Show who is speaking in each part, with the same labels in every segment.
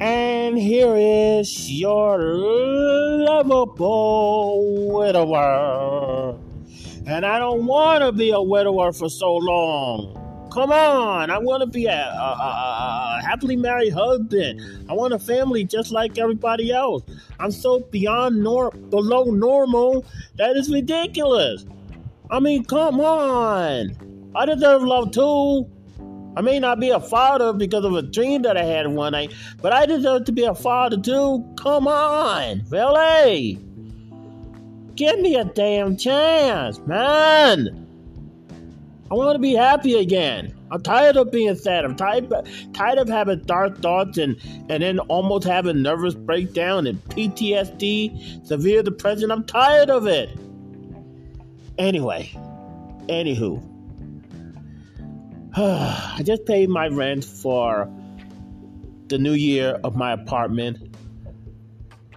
Speaker 1: And here is your lovable widower. And I don't want to be a widower for so long. Come on, I want to be a, a, a, happily married husband. I want a family just like everybody else. I'm so beyond nor below normal that is ridiculous. I mean, come on. I deserve love too. I may not be a father because of a dream that I had one night, but I deserve to be a father too. Come on, really? Give me a damn chance, man. I want to be happy again. I'm tired of being sad. I'm tired, tired of having dark thoughts and, and then almost having nervous breakdown and PTSD, severe depression. I'm tired of it. Anyway, anywho, I just paid my rent for the new year of my apartment.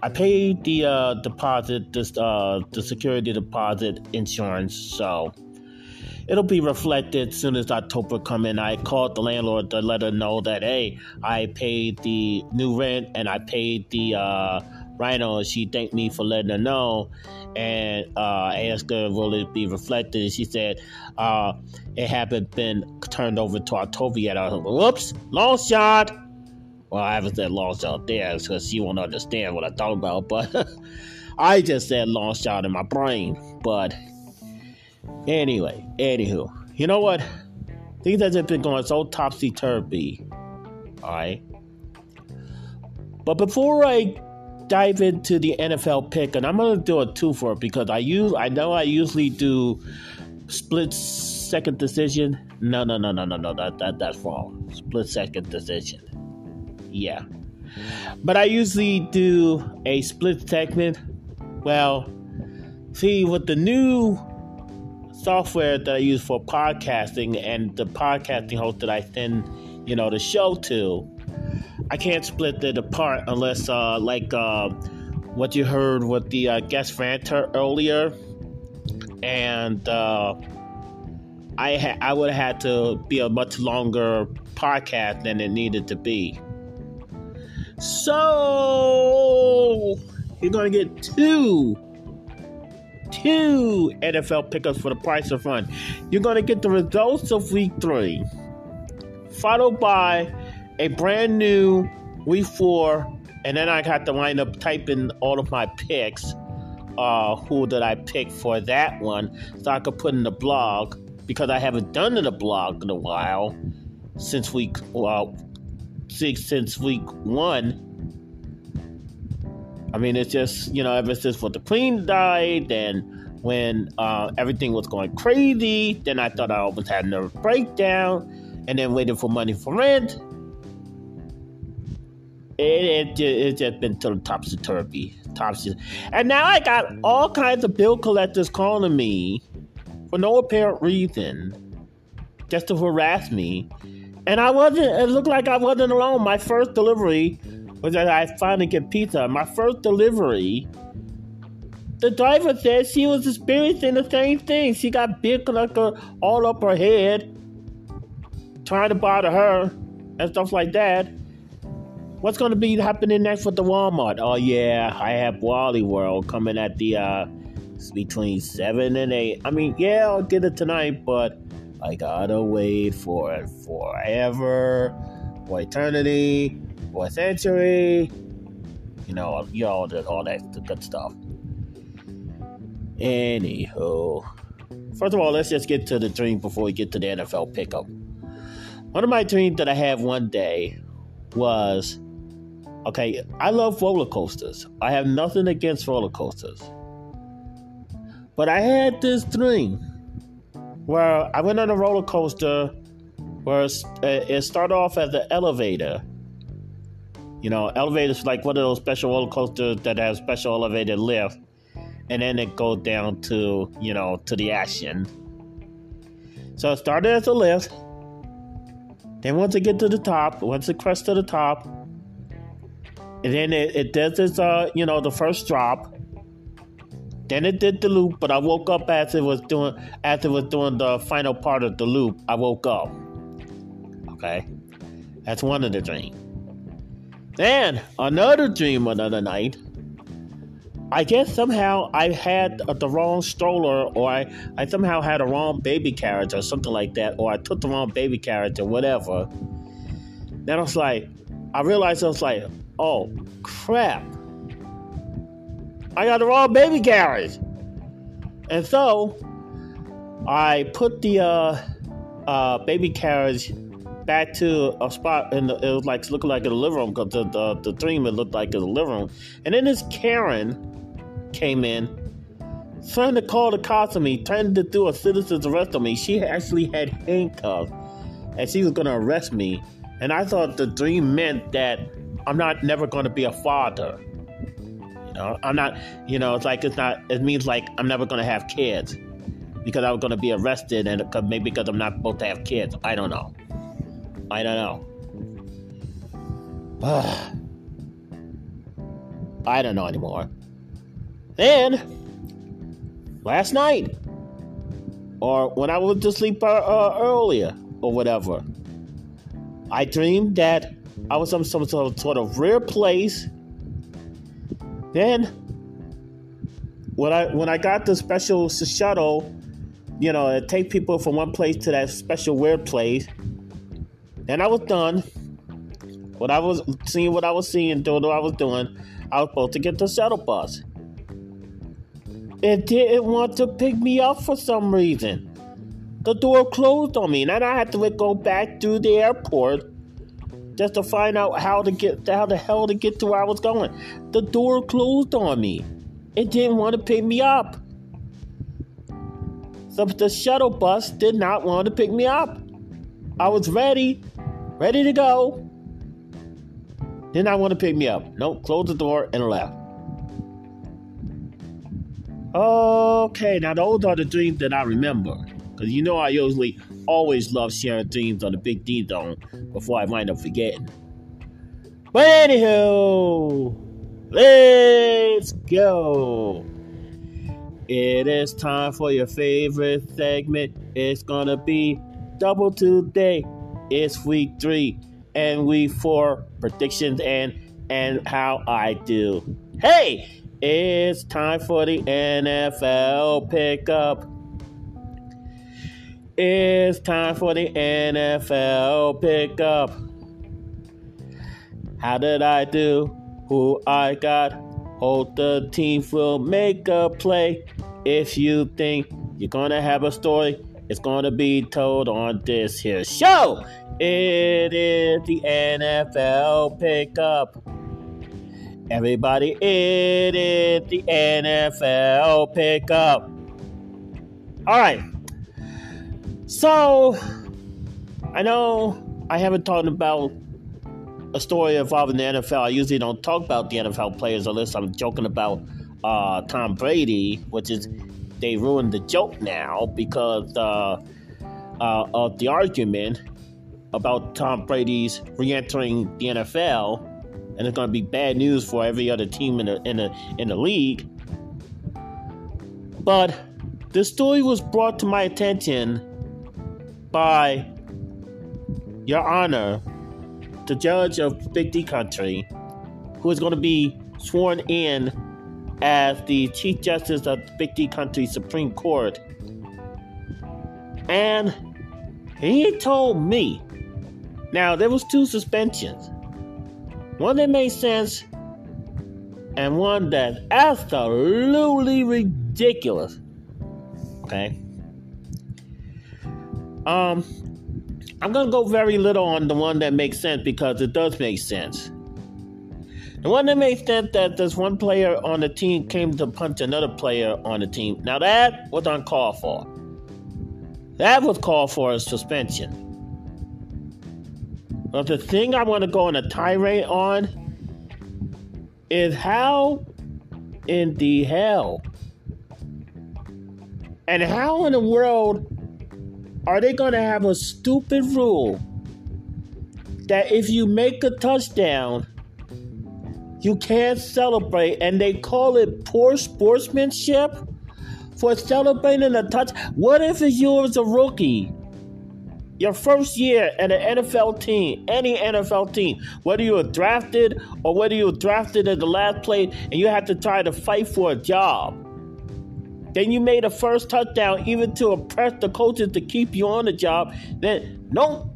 Speaker 1: I paid the uh, deposit, this, uh, the security deposit insurance, so it'll be reflected as soon as October come in. I called the landlord to let her know that hey, I paid the new rent and I paid the uh, rhino, and she thanked me for letting her know. And uh, asked her, will it be reflected? And she said, uh, it haven't been turned over to October yet. I was like, whoops, long shot. Well, I haven't said long shot there because she won't understand what I thought about, but I just said long shot in my brain. But anyway, anywho, you know what? Things have been going so topsy turvy. Alright. But before I dive into the NFL pick, and I'm gonna do a two for it because I use I know I usually do split second decision. No, no, no, no, no, no. That that that's wrong. Split second decision. Yeah, but I usually do a split segment. Well, see with the new software that I use for podcasting and the podcasting host that I send, you know, the show to I can't split it apart unless, uh, like uh, what you heard with the uh, guest ranter earlier, and uh, I ha- I would have had to be a much longer podcast than it needed to be. So you're gonna get two two NFL pickups for the price of one. You're gonna get the results of week three, followed by a brand new week four, and then I got to wind up typing all of my picks. Uh, who did I pick for that one? So I could put in the blog because I haven't done in the blog in a while since week uh, six since week one. I mean, it's just you know ever since what the queen died, and when uh, everything was going crazy, then I thought I almost had a nervous breakdown, and then waiting for money for rent, it, it, it just been to the topsy turvy, topsy. And now I got all kinds of bill collectors calling me for no apparent reason, just to harass me. And I wasn't. It looked like I wasn't alone. My first delivery was that I finally get pizza. My first delivery. The driver said she was experiencing the same thing. She got bill collector all up her head, trying to bother her and stuff like that. What's going to be happening next with the Walmart? Oh yeah, I have Wally World coming at the uh between seven and eight. I mean, yeah, I'll get it tonight, but I gotta wait for it forever, for eternity, for a century. You know, you all that, all that good stuff. Anywho, first of all, let's just get to the dream before we get to the NFL pickup. One of my dreams that I had one day was Okay, I love roller coasters. I have nothing against roller coasters. But I had this dream where I went on a roller coaster where uh, it started off as an elevator. You know, elevators like one of those special roller coasters that have special elevator lift, and then it goes down to you know to the action. So it started as a lift. Then once it get to the top, once it crest to the top, and then it, it does its uh you know the first drop. Then it did the loop but i woke up as it was doing as it was doing the final part of the loop. I woke up. Okay? That's one of the dreams Then another dream another night. I guess somehow I had the wrong stroller, or I, I somehow had a wrong baby carriage, or something like that, or I took the wrong baby carriage, or whatever. Then I was like, I realized I was like, oh crap, I got the wrong baby carriage, and so I put the uh, uh, baby carriage back to a spot, and it was like looking like a living room because the, the the dream it looked like a living room, and then this Karen came in, trying to call the cops on me, trying to do a citizen's arrest on me. She actually had handcuffs, and she was going to arrest me. And I thought the dream meant that I'm not never going to be a father. You know, I'm not. You know, it's like it's not. It means like I'm never going to have kids because I was going to be arrested, and maybe because I'm not supposed to have kids. I don't know. I don't know. I don't know anymore. Then, last night, or when I went to sleep uh, uh, earlier, or whatever, I dreamed that I was in some sort of, rare place. Then, when I when I got the special shuttle, you know, it take people from one place to that special weird place. Then I was done. What I was seeing, what I was seeing, doing what I was doing, I was supposed to get the shuttle bus. It didn't want to pick me up for some reason. The door closed on me, and I had to go back through the airport just to find out how to get how the hell to get to where I was going. The door closed on me. It didn't want to pick me up. So the shuttle bus did not want to pick me up. I was ready, ready to go. Did not want to pick me up. Nope, closed the door and left. Okay, now those are the dreams that I remember. Because you know I usually always love sharing themes on the Big D Zone before I wind up forgetting. But anywho, let's go. It is time for your favorite segment. It's gonna be double today. It's week three and week four predictions and and how I do. Hey, it's time for the NFL pickup. It's time for the NFL pickup. How did I do? Who I got? Hope the team will make a play. If you think you're gonna have a story, it's gonna be told on this here show. It is the NFL pickup. Everybody, it is the NFL pickup. All right. So, I know I haven't talked about a story involving the NFL. I usually don't talk about the NFL players unless I'm joking about uh, Tom Brady, which is they ruined the joke now because uh, uh, of the argument about Tom Brady's re-entering the NFL and it's going to be bad news for every other team in the in the in the league. But the story was brought to my attention by Your Honor, the judge of Big D Country, who is going to be sworn in as the Chief Justice of the Big D Country Supreme Court. And he told me, now there was two suspensions. One that made sense and one that's absolutely ridiculous. Okay. Um, I'm gonna go very little on the one that makes sense because it does make sense. The one that makes sense that this one player on the team came to punch another player on the team. Now that was uncalled for. That was called for a suspension. But the thing I want to go on a tirade on is how in the hell and how in the world are they going to have a stupid rule that if you make a touchdown, you can't celebrate, and they call it poor sportsmanship for celebrating a touch? What if you was a rookie Your first year at an NFL team, any NFL team, whether you were drafted or whether you were drafted at the last place and you have to try to fight for a job. Then you made a first touchdown even to impress the coaches to keep you on the job. Then, no.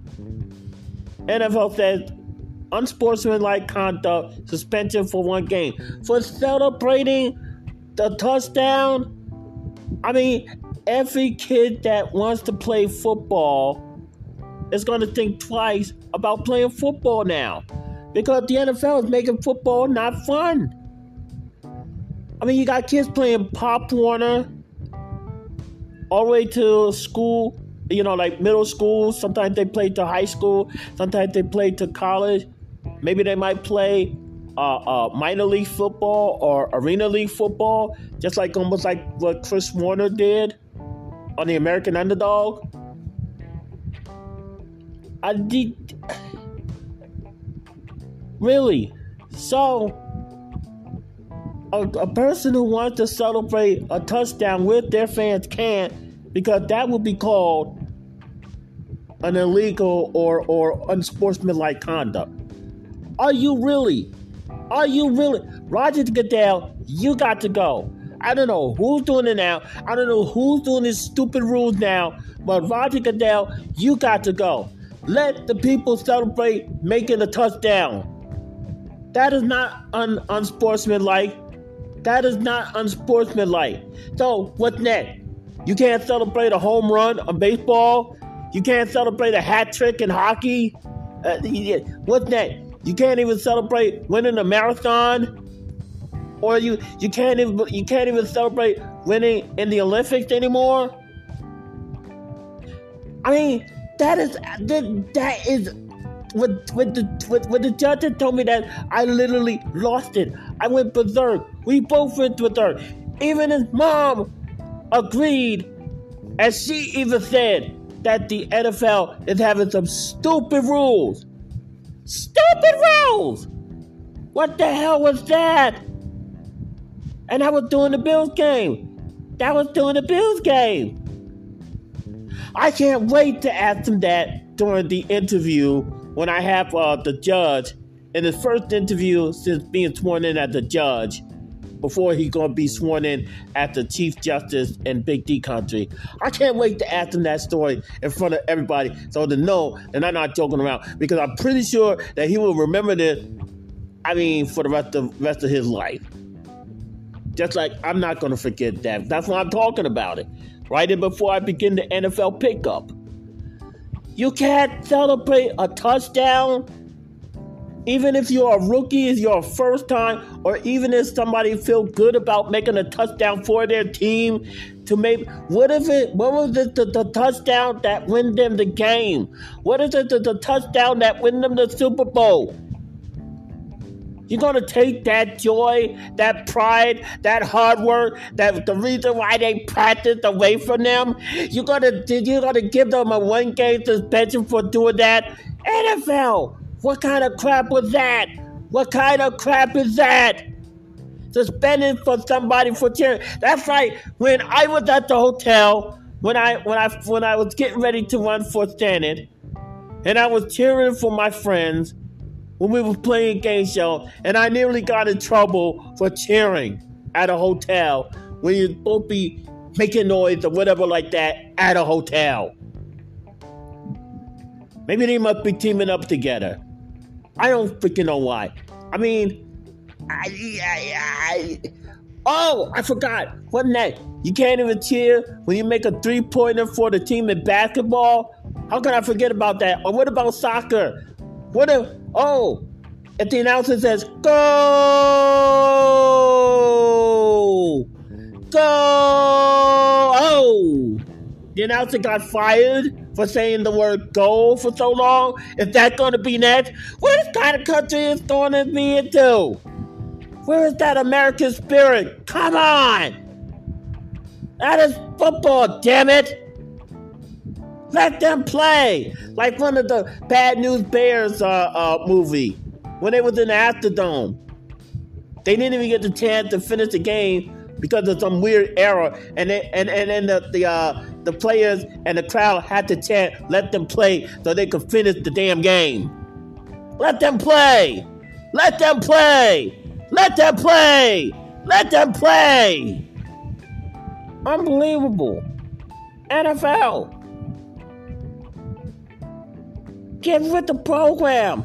Speaker 1: NFL says unsportsmanlike conduct, suspension for one game. For celebrating the touchdown, I mean, every kid that wants to play football is going to think twice about playing football now because the NFL is making football not fun. I mean, you got kids playing Pop Warner all the way to school, you know, like middle school. Sometimes they play to high school, sometimes they play to college. Maybe they might play uh, uh, minor league football or arena league football, just like almost like what Chris Warner did on the American Underdog. I did. Really? So, a, a person who wants to celebrate a touchdown with their fans can't because that would be called an illegal or, or unsportsmanlike conduct. Are you really? Are you really? Roger Goodell, you got to go. I don't know who's doing it now. I don't know who's doing these stupid rules now. But Roger Goodell, you got to go. Let the people celebrate making a touchdown. That is not un- unsportsmanlike. That is not unsportsmanlike. So, what's next? You can't celebrate a home run on baseball. You can't celebrate a hat trick in hockey. Uh, what's next? You can't even celebrate winning a marathon, or you you can't even you can't even celebrate winning in the Olympics anymore. I mean, that is that, is with with the with, with the judge told me that I literally lost it. I went berserk. We both went with her. Even his mom agreed, as she even said that the NFL is having some stupid rules. Stupid rules! What the hell was that? And I was doing the Bills game. That was doing the Bills game. I can't wait to ask him that during the interview when I have uh, the judge in his first interview since being sworn in as the judge before he's going to be sworn in as the Chief Justice in Big D country. I can't wait to ask him that story in front of everybody so to know that I'm not joking around because I'm pretty sure that he will remember this, I mean, for the rest of, rest of his life. Just like I'm not going to forget that. That's why I'm talking about it. Right in before I begin the NFL pickup. You can't celebrate a touchdown even if you're a rookie, if you're a first time, or even if somebody feel good about making a touchdown for their team, to make what if it what was it the, the touchdown that win them the game? What is it the, the touchdown that win them the Super Bowl? You're gonna take that joy, that pride, that hard work, that the reason why they practiced away from them. You're gonna you're gonna give them a one game suspension for doing that. NFL, what kind of crap was that? What kind of crap is that? Suspending for somebody for cheering. That's right. When I was at the hotel, when I when I when I was getting ready to run for Senate, and I was cheering for my friends when we were playing game show, and I nearly got in trouble for cheering at a hotel when supposed to be making noise or whatever like that at a hotel. Maybe they must be teaming up together. I don't freaking know why. I mean, I, I, I, oh, I forgot. What that? You can't even cheer when you make a three pointer for the team in basketball. How can I forget about that? Or what about soccer? What if, oh, if the announcer says, go, go, oh, the announcer got fired for saying the word go for so long? Is that going to be next? What kind of country is to be into? Where is that American spirit? Come on! That is football, damn it! Let them play! Like one of the Bad News Bears uh, uh, movie when they was in the Astrodome. They didn't even get the chance to finish the game because of some weird error, and then, and and then the the uh, the players and the crowd had to chant, "Let them play," so they could finish the damn game. Let them play. Let them play. Let them play. Let them play. Unbelievable. NFL. Get with the program.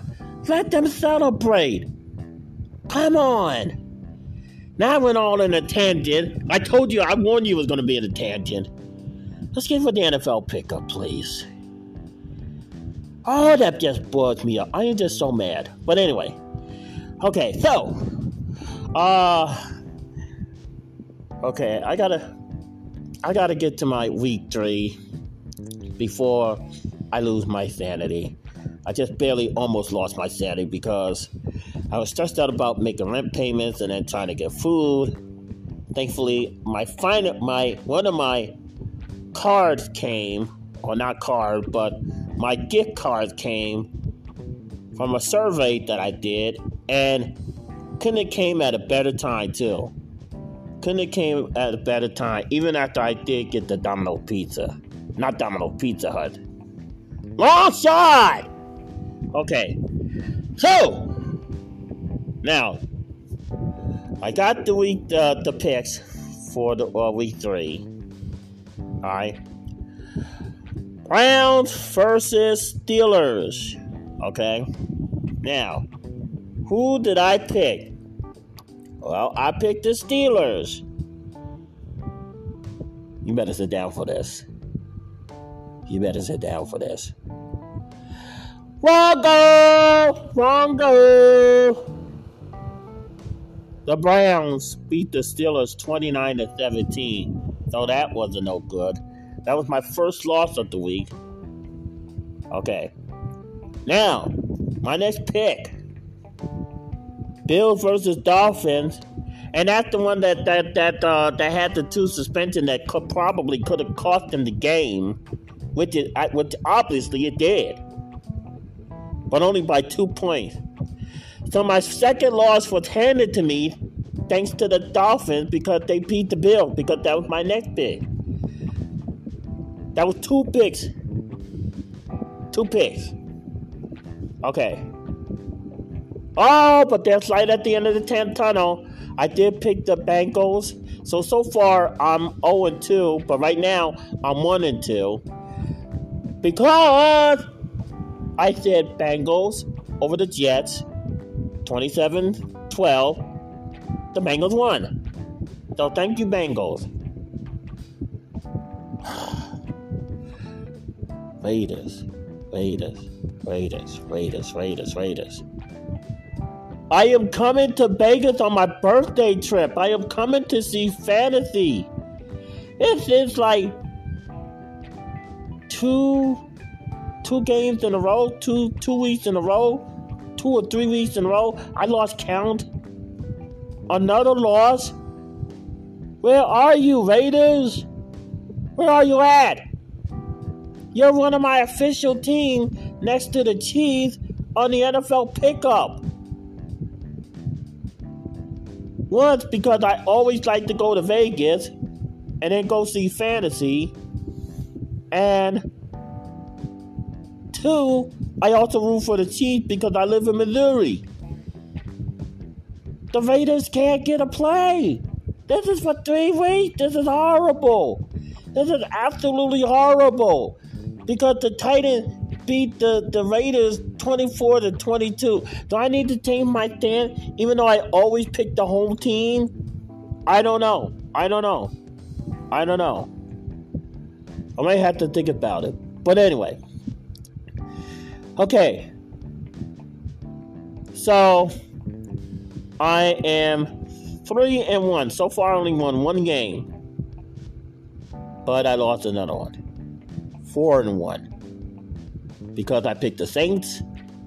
Speaker 1: Let them celebrate. Come on. Now I went all in a tangent. I told you, I warned you it was going to be in a tangent. Let's get with the NFL pickup, please. Oh, that just bugs me up. I am just so mad. But anyway. Okay, so. Uh. Okay, I gotta. I gotta get to my week three before I lose my sanity. I just barely almost lost my sanity because I was stressed out about making rent payments and then trying to get food. Thankfully, my final my one of my cards came, or not card, but my gift card came from a survey that I did, and couldn't have came at a better time too. Couldn't have came at a better time, even after I did get the Domino Pizza, not Domino Pizza Hut. Long shot. Okay, so now I got the week uh, the picks for the uh, week three. All right, Browns versus Steelers. Okay, now who did I pick? Well, I picked the Steelers. You better sit down for this. You better sit down for this. Wrong goal! Wrong goal! The Browns beat the Steelers 29 to 17. So that wasn't no good. That was my first loss of the week. Okay. Now, my next pick. Bills versus Dolphins. And that's the one that that that uh, that had the two suspension that could probably could have cost them the game, which it which obviously it did but only by two points. So my second loss was handed to me thanks to the Dolphins because they beat the Bill because that was my next pick. That was two picks. Two picks. Okay. Oh, but there's light at the end of the 10th tunnel. I did pick the Bengals. So, so far, I'm 0 2, but right now, I'm 1 2. Because I said Bengals over the Jets, 27 12. The Bengals won. So thank you, Bengals. Raiders, Raiders, Raiders, Raiders, Raiders, Raiders. I am coming to Vegas on my birthday trip. I am coming to see fantasy. This is like two two games in a row, two two weeks in a row, two or three weeks in a row. I lost count. Another loss. Where are you, Raiders? Where are you at? You're one of my official team next to the Chiefs on the NFL pickup. Once because I always like to go to Vegas and then go see fantasy. And Two, I also root for the Chiefs because I live in Missouri. The Raiders can't get a play. This is for three weeks. This is horrible. This is absolutely horrible. Because the Titans beat the, the Raiders 24 to 22. Do I need to change my stand even though I always pick the home team? I don't know. I don't know. I don't know. I might have to think about it. But anyway. Okay. So I am three and one. So far, I only won one game, but I lost another one. Four and one because I picked the Saints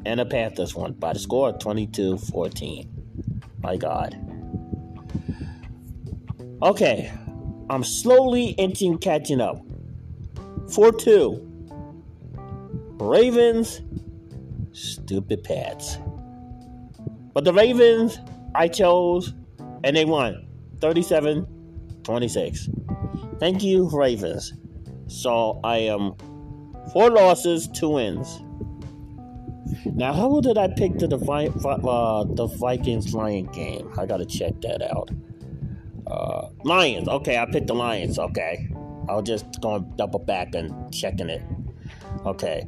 Speaker 1: and the Panthers one by the score of 22 14. My God. Okay, I'm slowly inching catching up. 4 2. Ravens Stupid Pats. But the Ravens, I chose, and they won 37 26. Thank you, Ravens. So I am four losses, two wins. Now, how did I pick the uh, the Vikings Lion game? I gotta check that out. Uh, Lions. Okay, I picked the Lions. Okay, I was just going double back and checking it. Okay,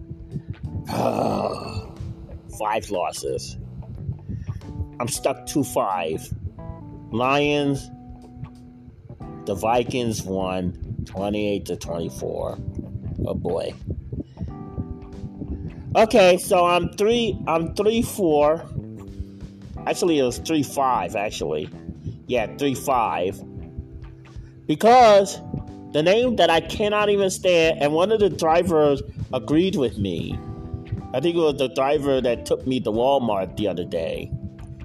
Speaker 1: five losses. I'm stuck to five. Lions. The Vikings won 28 to 24. Oh boy. Okay, so I'm three. I'm three four. Actually, it was three five. Actually, yeah, three five. Because the name that I cannot even stand, and one of the drivers agreed with me. I think it was the driver that took me to Walmart the other day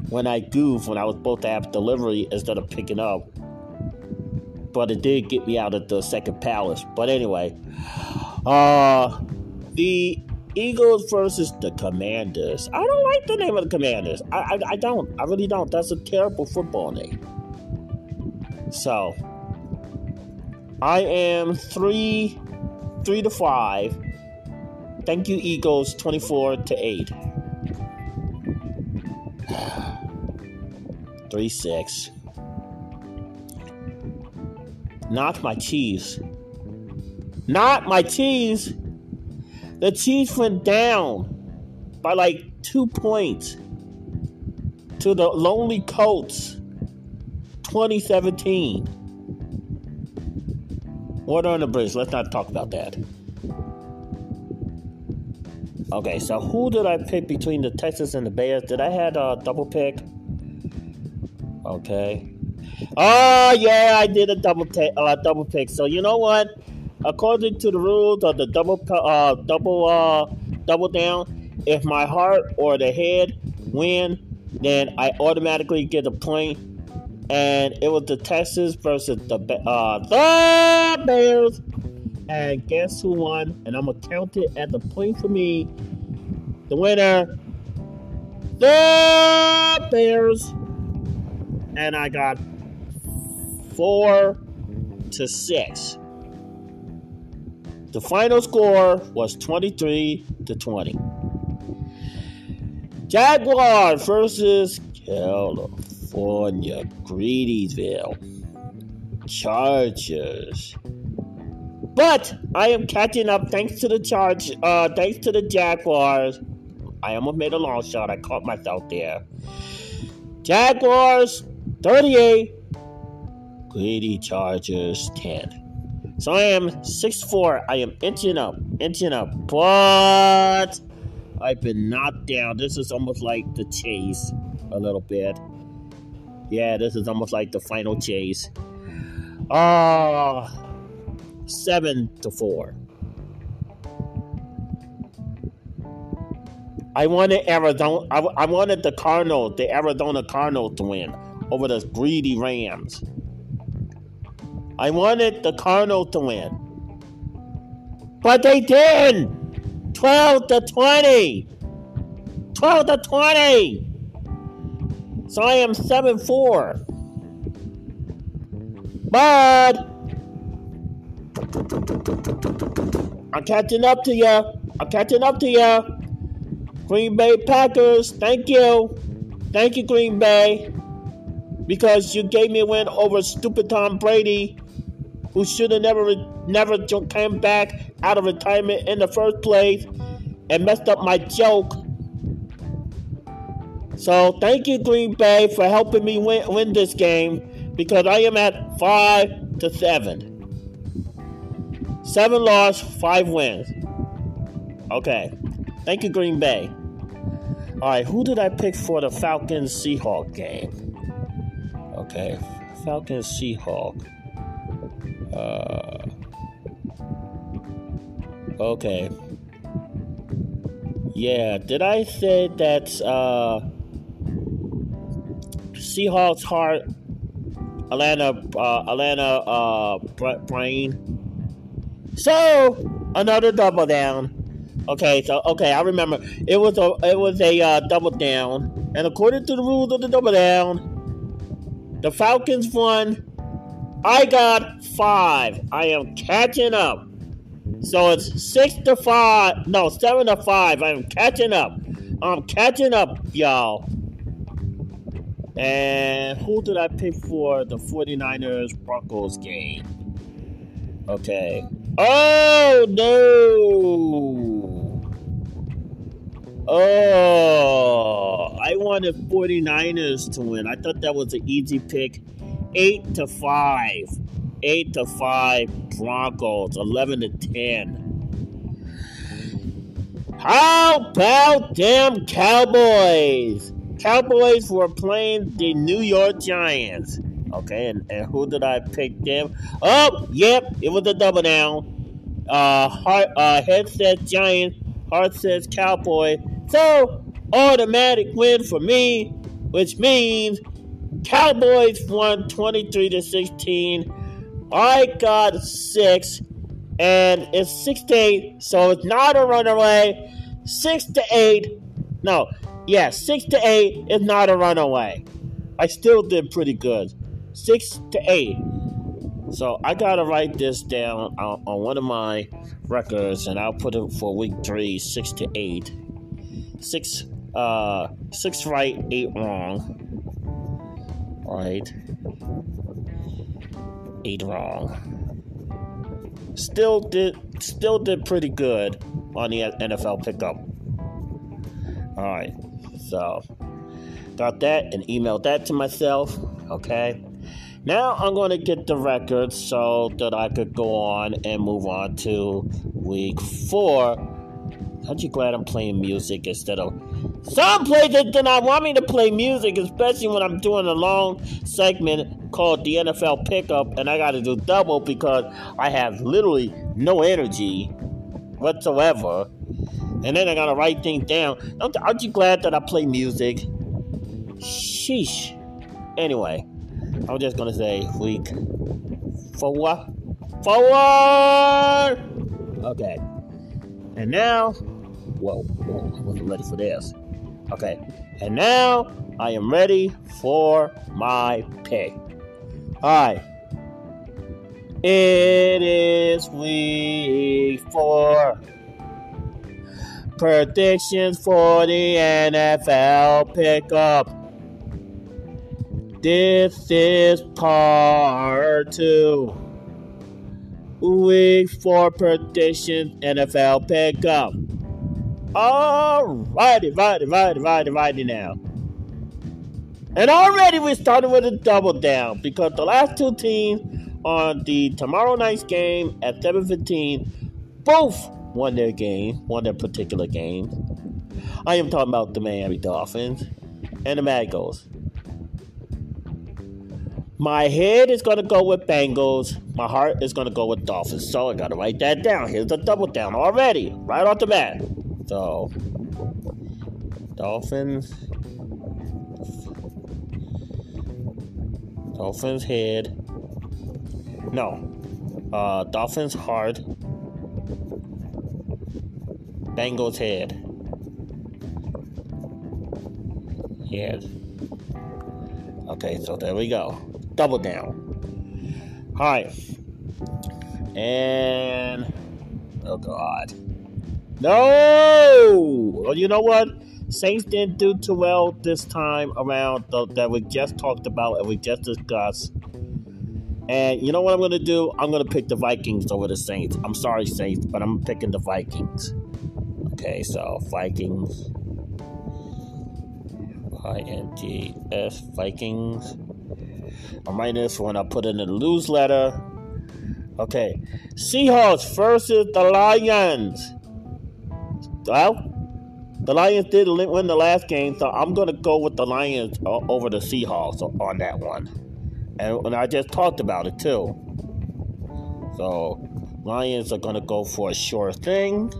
Speaker 1: when I goofed when I was supposed to have delivery instead of picking up. But it did get me out of the second palace. But anyway, uh, the Eagles versus the Commanders. I don't like the name of the Commanders. I, I, I don't. I really don't. That's a terrible football name. So, I am three, three to five. Thank you, Eagles. Twenty-four to eight. Three six. Not my cheese. Not my cheese. The Chiefs went down by like two points to the Lonely Colts 2017. Water on the bridge. Let's not talk about that. Okay, so who did I pick between the Texans and the Bears? Did I had a double pick? Okay. Oh yeah, I did a double uh, double pick. So you know what? according to the rules of the double uh, double uh, double down, if my heart or the head win, then I automatically get a point. And it was the Texans versus the uh, the Bears. And guess who won? And I'm gonna count it as a point for me. The winner, the Bears. And I got four to six. The final score was 23 to 20. Jaguar versus California Greedyville Chargers. But I am catching up thanks to the charge. Uh, thanks to the Jaguars. I almost made a long shot. I caught myself there. Jaguars 38, Greedy Chargers 10. So I am six four. I am inching up, inching up, but I've been knocked down. This is almost like the chase a little bit. Yeah, this is almost like the final chase. Ah, seven to four. I wanted Arizona. I, I wanted the Cardinals, the Arizona Cardinals, to win over the greedy Rams. I wanted the Cardinals to win. But they didn't. 12 to 20! 12 to 20! So I am 7 4. But I'm catching up to you. I'm catching up to you. Green Bay Packers, thank you. Thank you, Green Bay. Because you gave me a win over stupid Tom Brady who should have never never came back out of retirement in the first place and messed up my joke. So thank you, Green Bay, for helping me win, win this game because I am at five to seven. Seven loss, five wins. Okay. Thank you, Green Bay. All right, who did I pick for the Falcons Seahawk game? Okay, Falcons Seahawk. Uh, okay. Yeah, did I say that uh, Seahawks heart Atlanta uh, Atlanta uh, brain? So another double down. Okay, so okay, I remember it was a it was a uh, double down, and according to the rules of the double down, the Falcons won I got five. I am catching up. So it's six to five. No, seven to five. I'm catching up. I'm catching up, y'all. And who did I pick for the 49ers Broncos game? Okay. Oh, no. Oh, I wanted 49ers to win. I thought that was an easy pick. 8 to 5. 8 to 5 Broncos, 11 to 10. How about them Cowboys? Cowboys were playing the New York Giants. Okay, and, and who did I pick them? Oh, yep, it was a double down. Uh, heart, uh, head says Giants, heart says Cowboy. So, automatic win for me, which means Cowboys won 23 to 16. I got six, and it's six to eight, so it's not a runaway. Six to eight. No, yeah, six to eight is not a runaway. I still did pretty good. Six to eight. So I gotta write this down on, on one of my records, and I'll put it for week three, six to eight. Six, uh, six right, eight wrong. Right. Eight wrong. Still did, still did pretty good on the NFL pickup. All right. So, got that and emailed that to myself. Okay. Now I'm going to get the record so that I could go on and move on to week four. Aren't you glad I'm playing music instead of some places do not want me to play music, especially when I'm doing a long segment called the NFL Pickup, and I got to do double because I have literally no energy whatsoever and then I gotta write things down. Aren't you glad that I play music? Sheesh. Anyway, I'm just gonna say week forward, forward. Okay, and now, whoa, whoa, I wasn't ready for this. Okay, and now I am ready for my pick. All right. It is week four predictions for the NFL pickup. This is part two. Week four predictions NFL pickup. Alrighty, righty, righty, righty, righty now. And already we started with a double down because the last two teams on the tomorrow night's game at 7:15 both won their game, won their particular game. I am talking about the Miami Dolphins and the Bengals. My head is going to go with Bengals. My heart is going to go with Dolphins. So I got to write that down. Here's the double down already, right off the bat. So, Dolphins. Dolphins head. No. Uh, Dolphins heart. Bengals head. Head. Okay, so there we go. Double down. Alright. And. Oh, God. No! Well, you know what? Saints didn't do too well this time around the, that we just talked about and we just discussed. And you know what I'm going to do? I'm going to pick the Vikings over the Saints. I'm sorry, Saints, but I'm picking the Vikings. Okay, so Vikings. I N G S Vikings. I'm writing this when I put in the newsletter. Okay, Seahawks versus the Lions. Well, the Lions did win the last game, so I'm going to go with the Lions over the Seahawks on that one. And, and I just talked about it too. So, Lions are going to go for a sure thing.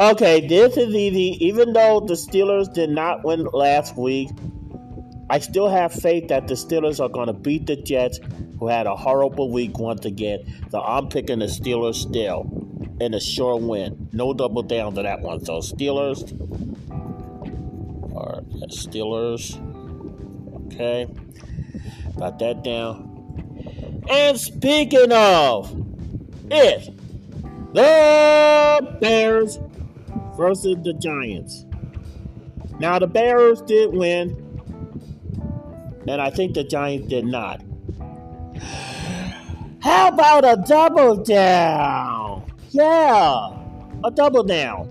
Speaker 1: Okay, this is easy. Even though the Steelers did not win last week, I still have faith that the Steelers are going to beat the Jets, who had a horrible week once again. So I'm picking the Steelers still in a sure win. No double down to that one. So Steelers or Steelers. Okay. Got that down. And speaking of it, the Bears versus the Giants. Now the Bears did win, and I think the Giants did not. How about a double down? Yeah, a double down.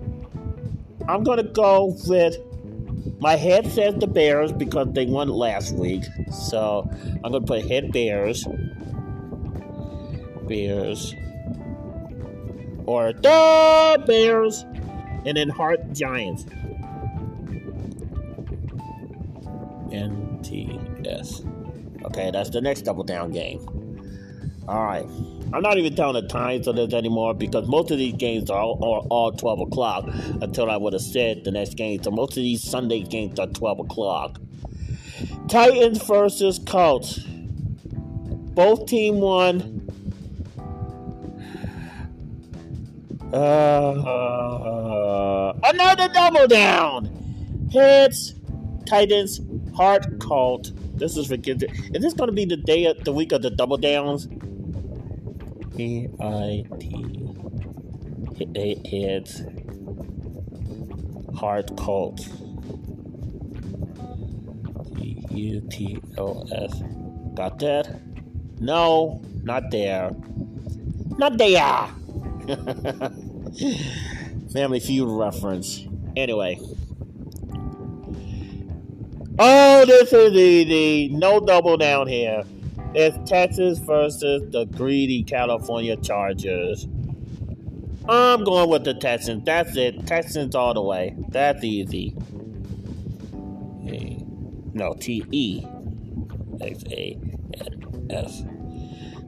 Speaker 1: I'm gonna go with my head says the Bears because they won last week. So I'm gonna put head Bears. Bears. Or the Bears. And then heart Giants. NTS. Okay, that's the next double down game. All right. I'm not even telling the times of this anymore because most of these games are all, all 12 o'clock until I would have said the next game. So most of these Sunday games are 12 o'clock. Titans versus Colts. Both team won. Uh, another double down. Heads, Titans, Heart, Colt. This is kids. Is this going to be the day of the week of the double downs? P I T. Heads, Heart, Colt. T U T O S. Got that? No, not there. Not there. Family Feud reference. Anyway. Oh, this is the, the No double down here. It's Texas versus the greedy California Chargers. I'm going with the Texans. That's it. Texans all the way. That's easy. No, T E X A N S.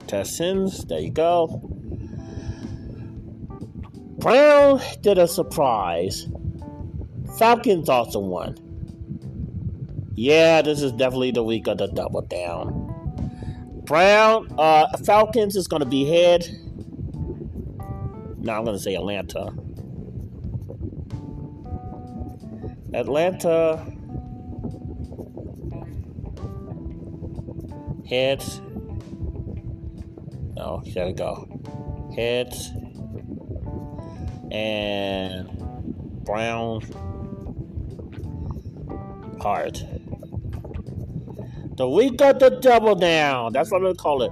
Speaker 1: Texans. There you go. Brown did a surprise. Falcons also won. Yeah, this is definitely the week of the double down. Brown, uh, Falcons is going to be head. No, I'm going to say Atlanta. Atlanta heads. No, there we go. Heads and brown heart. The week of the double down. That's what I'm gonna call it.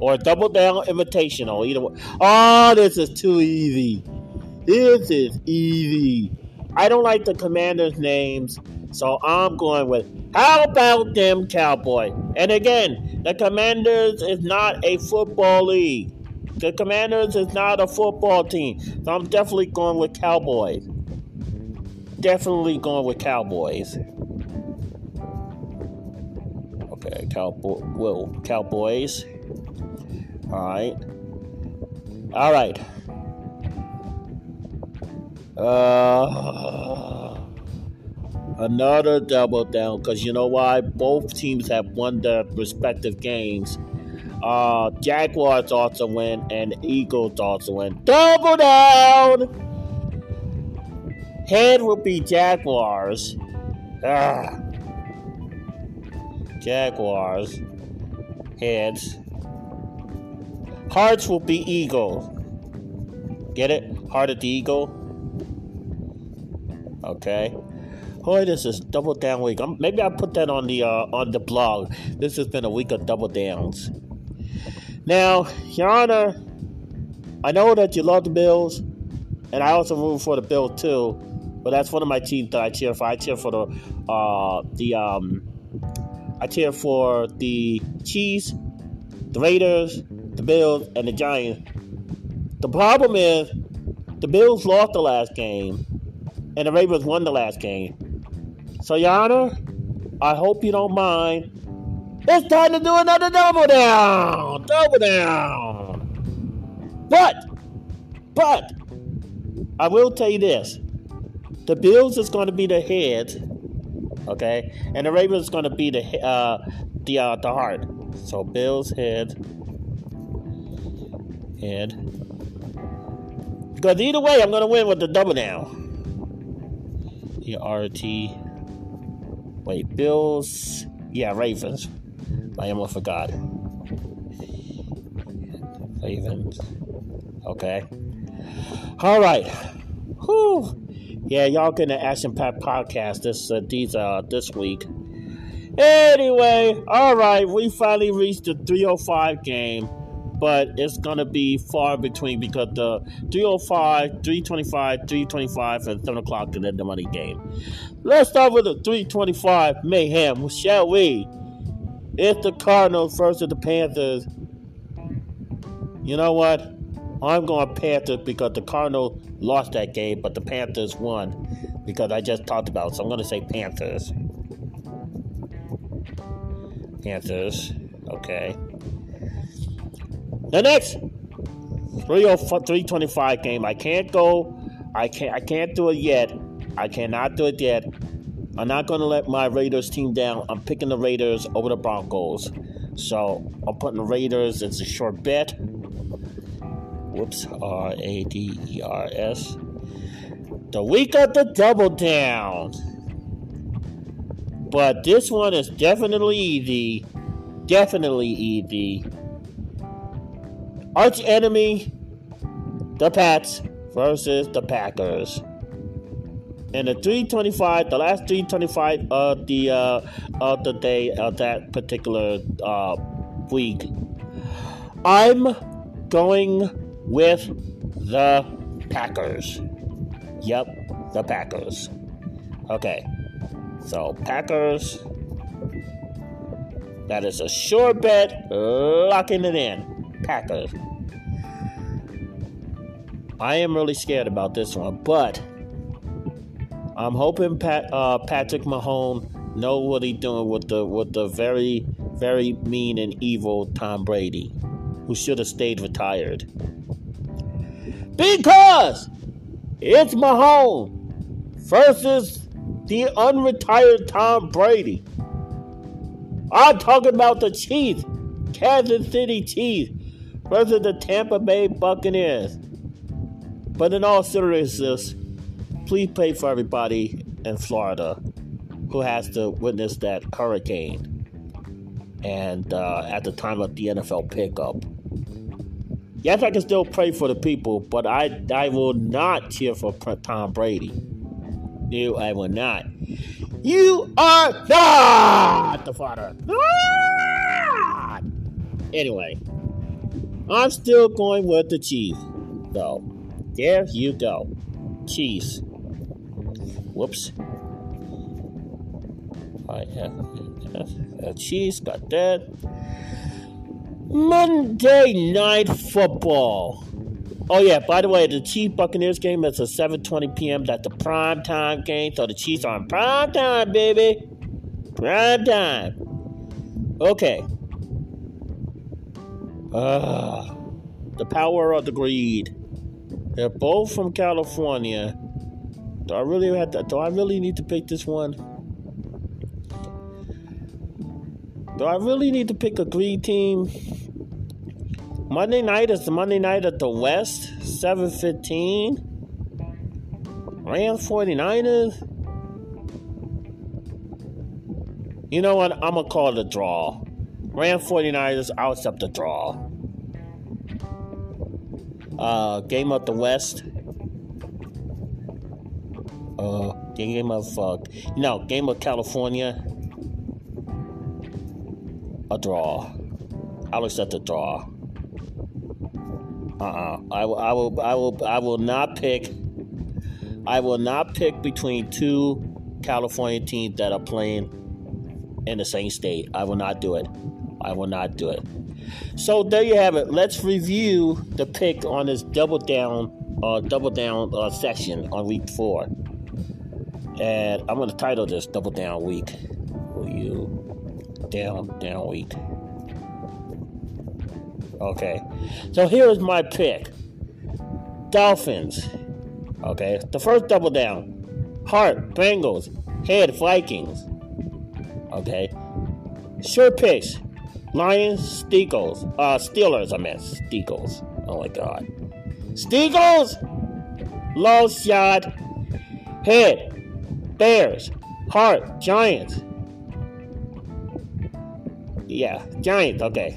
Speaker 1: Or double down invitational. Either way. Oh, this is too easy. This is easy. I don't like the commanders' names, so I'm going with how about them cowboy? And again, the commanders is not a football league. The Commanders is not a football team, so I'm definitely going with Cowboys. Definitely going with Cowboys. Cowboy. Well, Cowboys. All right. All right. Uh, another double down because you know why? Both teams have won their respective games uh, Jaguars also win, and Eagles also win. Double down! Head will be Jaguars. Ah. Jaguars. Heads. Hearts will be eagle. Get it? Heart of the Eagle. Okay. Boy, this is double down week. I'm, maybe I'll put that on the uh, on the blog. This has been a week of double downs. Now, Your Honor, I know that you love the Bills, and I also root for the Bills too. But that's one of my teams that I cheer for. I cheer for the uh, the um, I cheer for the Chiefs, the Raiders, the Bills, and the Giants. The problem is the Bills lost the last game, and the Ravens won the last game. So, Your Honor, I hope you don't mind it's time to do another double down. Double down. But, but, I will tell you this: the Bills is going to be the head, okay, and the Ravens is going to be the uh, the uh, the heart. So Bills head, head. Because either way, I'm going to win with the double down. The RT. Wait, Bills. Yeah, Ravens. I almost forgot. Ravens. Okay. All right. Whew. Yeah, y'all getting an action packed podcast this uh, these uh this week. Anyway, all right, we finally reached the 305 game, but it's gonna be far between because the 305, 325, 325, and 7 o'clock is the money game. Let's start with the 325 mayhem, shall we? It's the Cardinals versus the Panthers. You know what? I'm going Panthers because the Cardinals lost that game, but the Panthers won because I just talked about. It, so I'm going to say Panthers. Panthers. Okay. The next 325 game. I can't go. I can't. I can't do it yet. I cannot do it yet. I'm not going to let my Raiders team down. I'm picking the Raiders over the Broncos. So I'm putting the Raiders. It's a short bet. Whoops. R A D E R S. The week of the double down. But this one is definitely easy. Definitely easy. Arch enemy, the Pats versus the Packers. And the 325, the last 325 of the uh, of the day of that particular uh, week, I'm going with the Packers. Yep, the Packers. Okay, so Packers. That is a sure bet. Locking it in. Packers. I am really scared about this one, but I'm hoping Pat, uh, Patrick Mahone know what he's doing with the with the very very mean and evil Tom Brady, who should have stayed retired. Because it's Mahomes versus the unretired Tom Brady. I'm talking about the Chiefs, Kansas City Chiefs versus the Tampa Bay Buccaneers. But in all seriousness, please pray for everybody in Florida who has to witness that hurricane and uh, at the time of the NFL pickup. Yes, I can still pray for the people, but I, I will not cheer for Tom Brady. No, I will not. You are not the father. Not! Anyway, I'm still going with the Chiefs, though. There you go. Chiefs. Whoops. I have uh, cheese, got that. Monday Night Football. Oh yeah, by the way, the Chiefs Buccaneers game is a 7:20 p.m. That's the prime time game, so the Chiefs are on prime time, baby. Prime time. Okay. Ah, uh, the power of the greed. They're both from California. Do I really have to? Do I really need to pick this one? Do I really need to pick a green team? Monday night is the Monday night at the West, 715. Rams 49ers. You know what? I'm going to call it a draw. Rams 49ers, I'll accept the draw. Uh, game of the West. Uh, game of, uh, you know, game of California. A draw. I'll accept a draw. Uh-uh. I will. I will. I will. I will not pick. I will not pick between two California teams that are playing in the same state. I will not do it. I will not do it. So there you have it. Let's review the pick on this double down, uh, double down uh, on week four. And I'm going to title this "Double Down Week." Will you down down week? Okay. So here is my pick Dolphins. Okay. The first double down. Heart, Bengals. Head, Vikings. Okay. Sure picks. Lions, Steagles. Uh, Steelers, I meant. Steagles. Oh my god. Steagles! Low shot. Head. Bears. Heart. Giants. Yeah, Giants. Okay.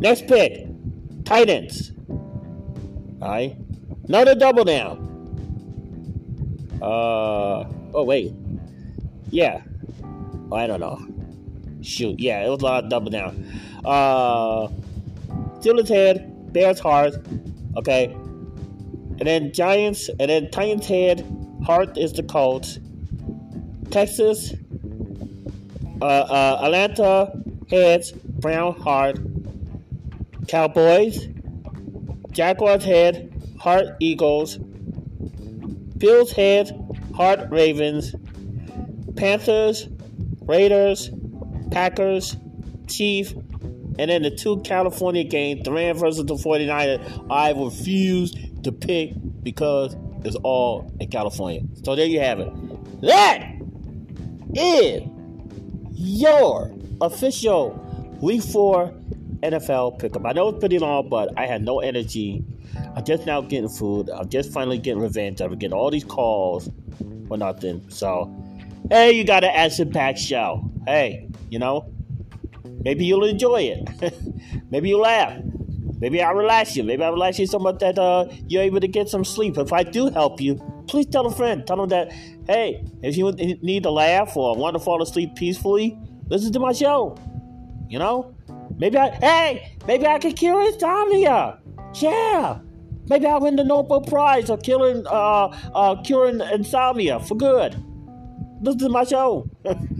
Speaker 1: Next pick, Titans. All right. Another double down. Uh. Oh wait. Yeah. Oh, I don't know. Shoot. Yeah, it was a lot of double down. Uh. Steelers head, Bears heart. Okay. And then Giants, and then Titans head, heart is the Colts. Texas, uh, uh, Atlanta heads, Brown heart. Cowboys, Jaguars head, heart Eagles. Bills head, heart Ravens. Panthers, Raiders, Packers, Chiefs, and then the two California games, Rams versus the 49ers, I refuse to pick because it's all in California. So there you have it. That is your official week four NFL pickup. I know it's pretty long, but I had no energy. I'm just now getting food. I'm just finally getting revenge. I'm getting all these calls for nothing. So, hey, you got an action packed show. Hey, you know, maybe you'll enjoy it. maybe you'll laugh. Maybe I'll relax you. Maybe I'll relax you so much that uh, you're able to get some sleep. If I do help you, please tell a friend. Tell them that, hey, if you need to laugh or want to fall asleep peacefully, listen to my show. You know? Maybe I, hey, maybe I can cure insomnia. Yeah. Maybe I'll win the Nobel Prize of killing, uh, uh, curing insomnia for good. Listen to my show.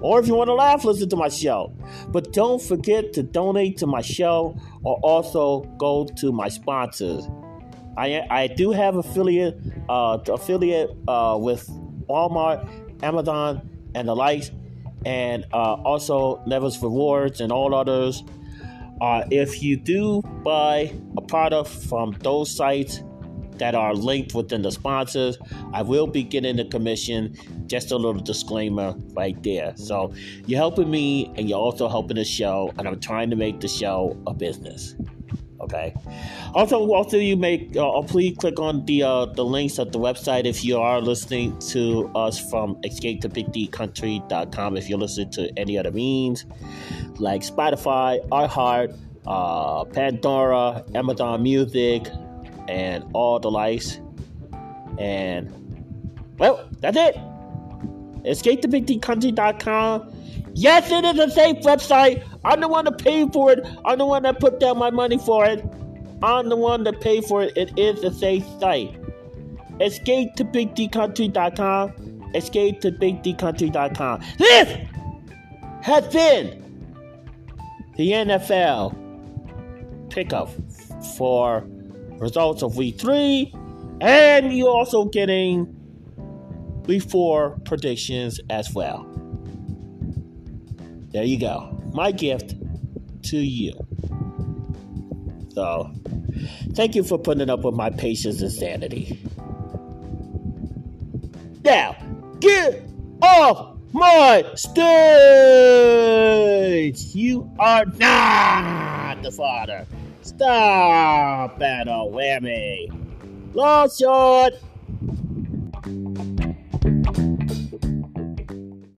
Speaker 1: or if you want to laugh, listen to my show. But don't forget to donate to my show or also go to my sponsors. I, I do have affiliate uh, affiliate uh, with Walmart, Amazon, and the likes, and uh, also Levels Rewards and all others. Uh, if you do buy a product from those sites that are linked within the sponsors, I will be getting the commission. Just a little disclaimer right there. So you're helping me, and you're also helping the show, and I'm trying to make the show a business. Okay. Also, also you make uh, uh, please click on the uh, the links at the website if you are listening to us from escape to escapetobigdcountry.com. If you're listening to any other means like Spotify, iHeart, uh, Pandora, Amazon Music, and all the likes. And well, that's it. EscapeToBigDCountry.com. Yes, it is a safe website. I'm the one that paid for it. I'm the one that put down my money for it. I'm the one that paid for it. It is a safe site. Escape to. Escape to. This has been the NFL pickup for results of week three. And you're also getting week four predictions as well. There you go. My gift to you. So, thank you for putting up with my patience and sanity. Now, get off my stage! You are not the father. Stop that, oh whammy. Long shot.